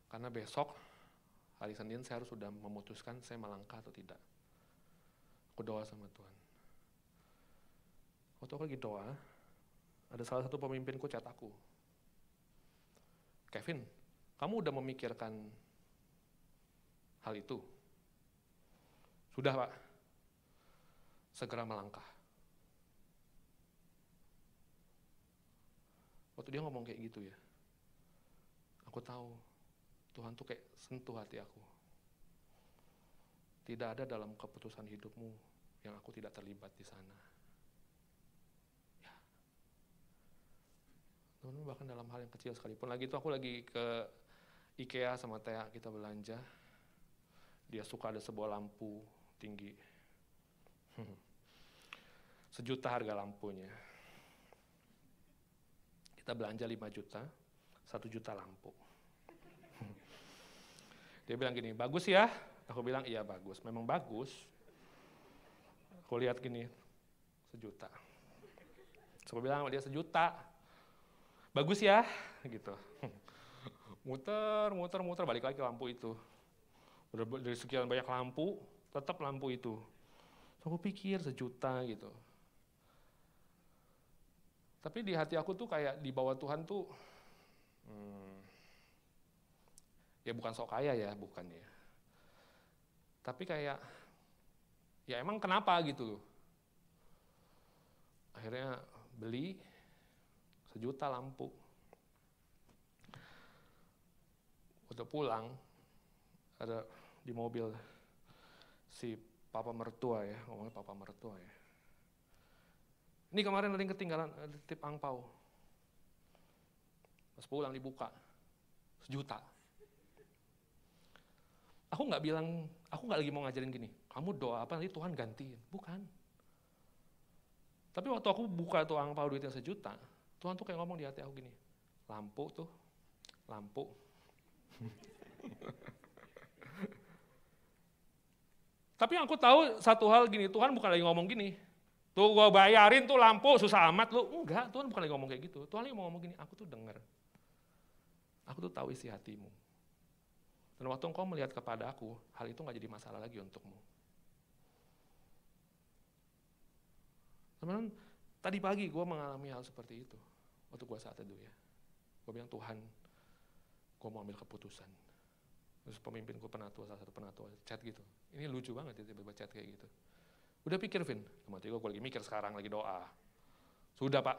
Karena besok, hari Senin saya harus sudah memutuskan saya melangkah atau tidak. Aku doa sama Tuhan. Waktu aku lagi doa, ada salah satu pemimpinku chat aku. Kevin, kamu udah memikirkan hal itu? Sudah, Pak. Segera melangkah. Waktu dia ngomong kayak gitu ya, aku tahu Tuhan tuh kayak sentuh hati aku. Tidak ada dalam keputusan hidupmu yang aku tidak terlibat di sana. Ya. Bahkan dalam hal yang kecil sekalipun. Lagi itu aku lagi ke IKEA sama Tea kita belanja. Dia suka ada sebuah lampu tinggi. Sejuta harga lampunya. Kita belanja 5 juta, 1 juta lampu. Dia bilang gini, bagus ya? Aku bilang, iya bagus. Memang bagus. Aku lihat gini, sejuta. Aku bilang dia sejuta. Bagus ya? Gitu muter, muter, muter, balik lagi ke lampu itu. Dari sekian banyak lampu, tetap lampu itu. So, aku pikir sejuta gitu. Tapi di hati aku tuh kayak di bawah Tuhan tuh, hmm, ya bukan sok kaya ya, bukan ya. Tapi kayak, ya emang kenapa gitu loh. Akhirnya beli sejuta lampu. waktu pulang ada di mobil si papa mertua ya, ngomongnya papa mertua ya. Ini kemarin ada yang ketinggalan tip angpau. Pas pulang dibuka, sejuta. Aku nggak bilang, aku nggak lagi mau ngajarin gini, kamu doa apa nanti Tuhan gantiin. Bukan. Tapi waktu aku buka tuh angpau duitnya sejuta, Tuhan tuh kayak ngomong di hati aku gini, lampu tuh, lampu, tapi yang aku tahu satu hal gini, Tuhan bukan lagi ngomong gini. Tuh gue bayarin tuh lampu susah amat lu. Enggak, Tuhan bukan lagi ngomong kayak gitu. Tuhan lagi mau ngomong gini, aku tuh denger. Aku tuh tahu isi hatimu. Dan waktu engkau melihat kepada aku, hal itu gak jadi masalah lagi untukmu. Teman-teman, tadi pagi gue mengalami hal seperti itu. Waktu gue saat itu ya. Gue bilang, Tuhan, gue mau ambil keputusan. Terus pemimpinku penatua, salah satu penatua, chat gitu. Ini lucu banget ya tiba-tiba chat kayak gitu. Udah pikir Vin, gue, gue lagi mikir sekarang, lagi doa. Sudah pak,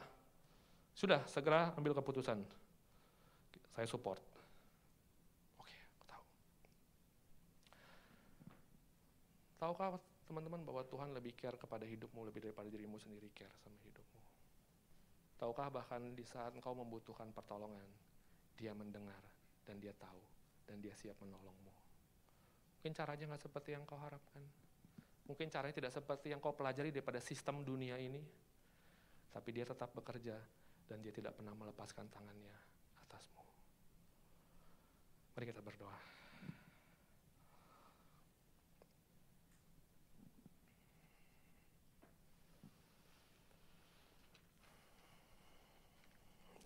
sudah segera ambil keputusan. Saya support. Oke, aku tahu. Tahukah teman-teman bahwa Tuhan lebih care kepada hidupmu lebih daripada dirimu sendiri care sama hidupmu? Tahukah bahkan di saat engkau membutuhkan pertolongan, dia mendengar dan dia tahu dan dia siap menolongmu. Mungkin caranya nggak seperti yang kau harapkan. Mungkin caranya tidak seperti yang kau pelajari daripada sistem dunia ini. Tapi dia tetap bekerja dan dia tidak pernah melepaskan tangannya atasmu. Mari kita berdoa.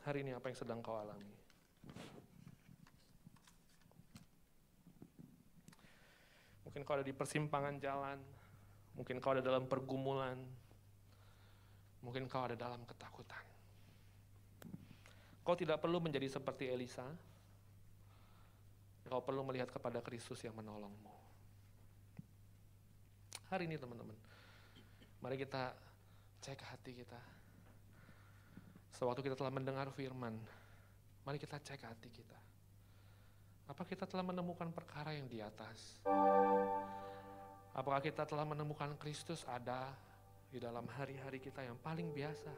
Hari ini apa yang sedang kau alami? Mungkin kau ada di persimpangan jalan, mungkin kau ada dalam pergumulan, mungkin kau ada dalam ketakutan. Kau tidak perlu menjadi seperti Elisa, kau perlu melihat kepada Kristus yang menolongmu. Hari ini teman-teman, mari kita cek hati kita. Sewaktu kita telah mendengar firman, mari kita cek hati kita. Apa kita telah menemukan perkara yang di atas? Apakah kita telah menemukan Kristus ada di dalam hari-hari kita yang paling biasa?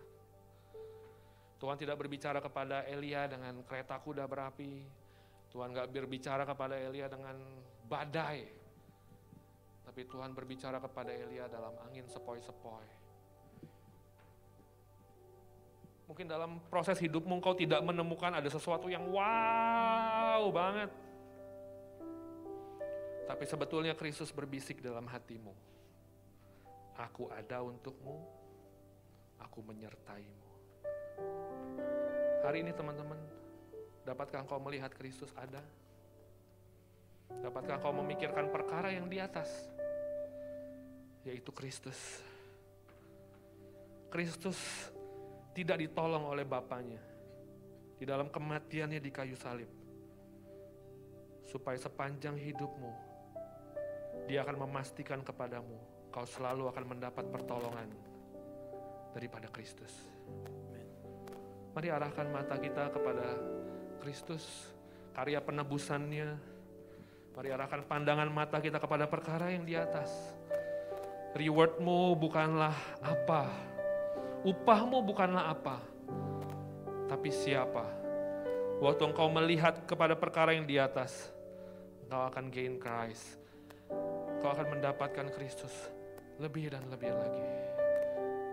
Tuhan tidak berbicara kepada Elia dengan kereta kuda berapi. Tuhan gak berbicara kepada Elia dengan badai. Tapi Tuhan berbicara kepada Elia dalam angin sepoi-sepoi. Mungkin dalam proses hidupmu kau tidak menemukan ada sesuatu yang wow banget. Tapi sebetulnya Kristus berbisik dalam hatimu. Aku ada untukmu, aku menyertaimu. Hari ini teman-teman, dapatkah engkau melihat Kristus ada? Dapatkah kau memikirkan perkara yang di atas? Yaitu Kristus. Kristus tidak ditolong oleh Bapaknya di dalam kematiannya di kayu salib. Supaya sepanjang hidupmu, dia akan memastikan kepadamu, kau selalu akan mendapat pertolongan daripada Kristus. Mari arahkan mata kita kepada Kristus, karya penebusannya, Mari arahkan pandangan mata kita kepada perkara yang di atas. Rewardmu bukanlah apa, upahmu bukanlah apa, tapi siapa. Waktu engkau melihat kepada perkara yang di atas, engkau akan gain Christ. Engkau akan mendapatkan Kristus lebih dan lebih lagi.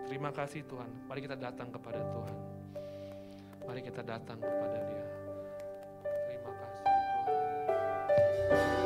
Terima kasih Tuhan. Mari kita datang kepada Tuhan. Mari kita datang kepada Dia. Terima kasih Tuhan.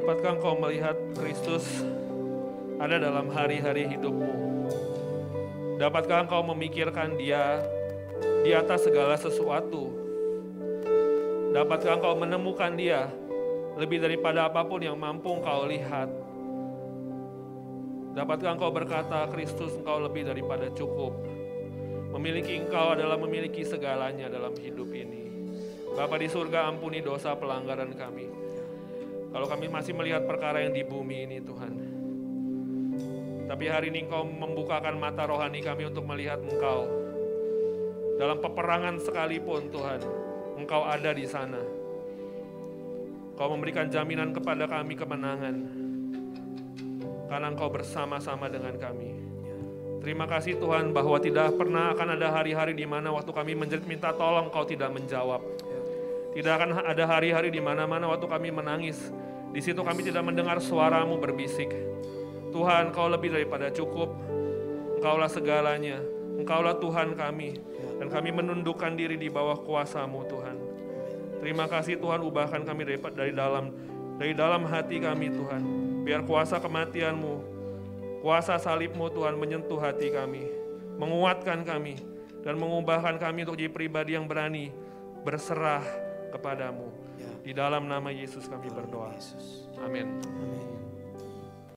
Dapatkah engkau melihat Kristus ada dalam hari-hari hidupmu? Dapatkah engkau memikirkan dia di atas segala sesuatu? Dapatkah engkau menemukan dia lebih daripada apa pun yang mampu engkau lihat? Dapatkah engkau berkata, Kristus engkau lebih daripada cukup? Memiliki engkau adalah memiliki segalanya dalam hidup ini. Bapa di surga ampuni dosa pelanggaran kami. Kalau kami masih melihat perkara yang di bumi ini Tuhan. Tapi hari ini engkau membukakan mata rohani kami untuk melihat engkau. Dalam peperangan sekalipun Tuhan, Engkau ada di sana. Kau memberikan jaminan kepada kami kemenangan. Karena Engkau bersama-sama dengan kami. Terima kasih Tuhan bahwa tidak pernah akan ada hari-hari di mana waktu kami menjerit minta tolong Kau tidak menjawab. Tidak akan ada hari-hari di mana-mana waktu kami menangis. Di situ kami tidak mendengar suaramu berbisik. Tuhan, Kau lebih daripada cukup. Engkaulah segalanya. Engkaulah Tuhan kami. Dan kami menundukkan diri di bawah kuasamu Tuhan. Terima kasih Tuhan ubahkan kami dari, dari dalam dari dalam hati kami Tuhan. Biar kuasa kematianmu, kuasa salibmu Tuhan menyentuh hati kami. Menguatkan kami dan mengubahkan kami untuk jadi pribadi yang berani berserah kepadamu. Di dalam nama Yesus kami berdoa. Amin. Amin.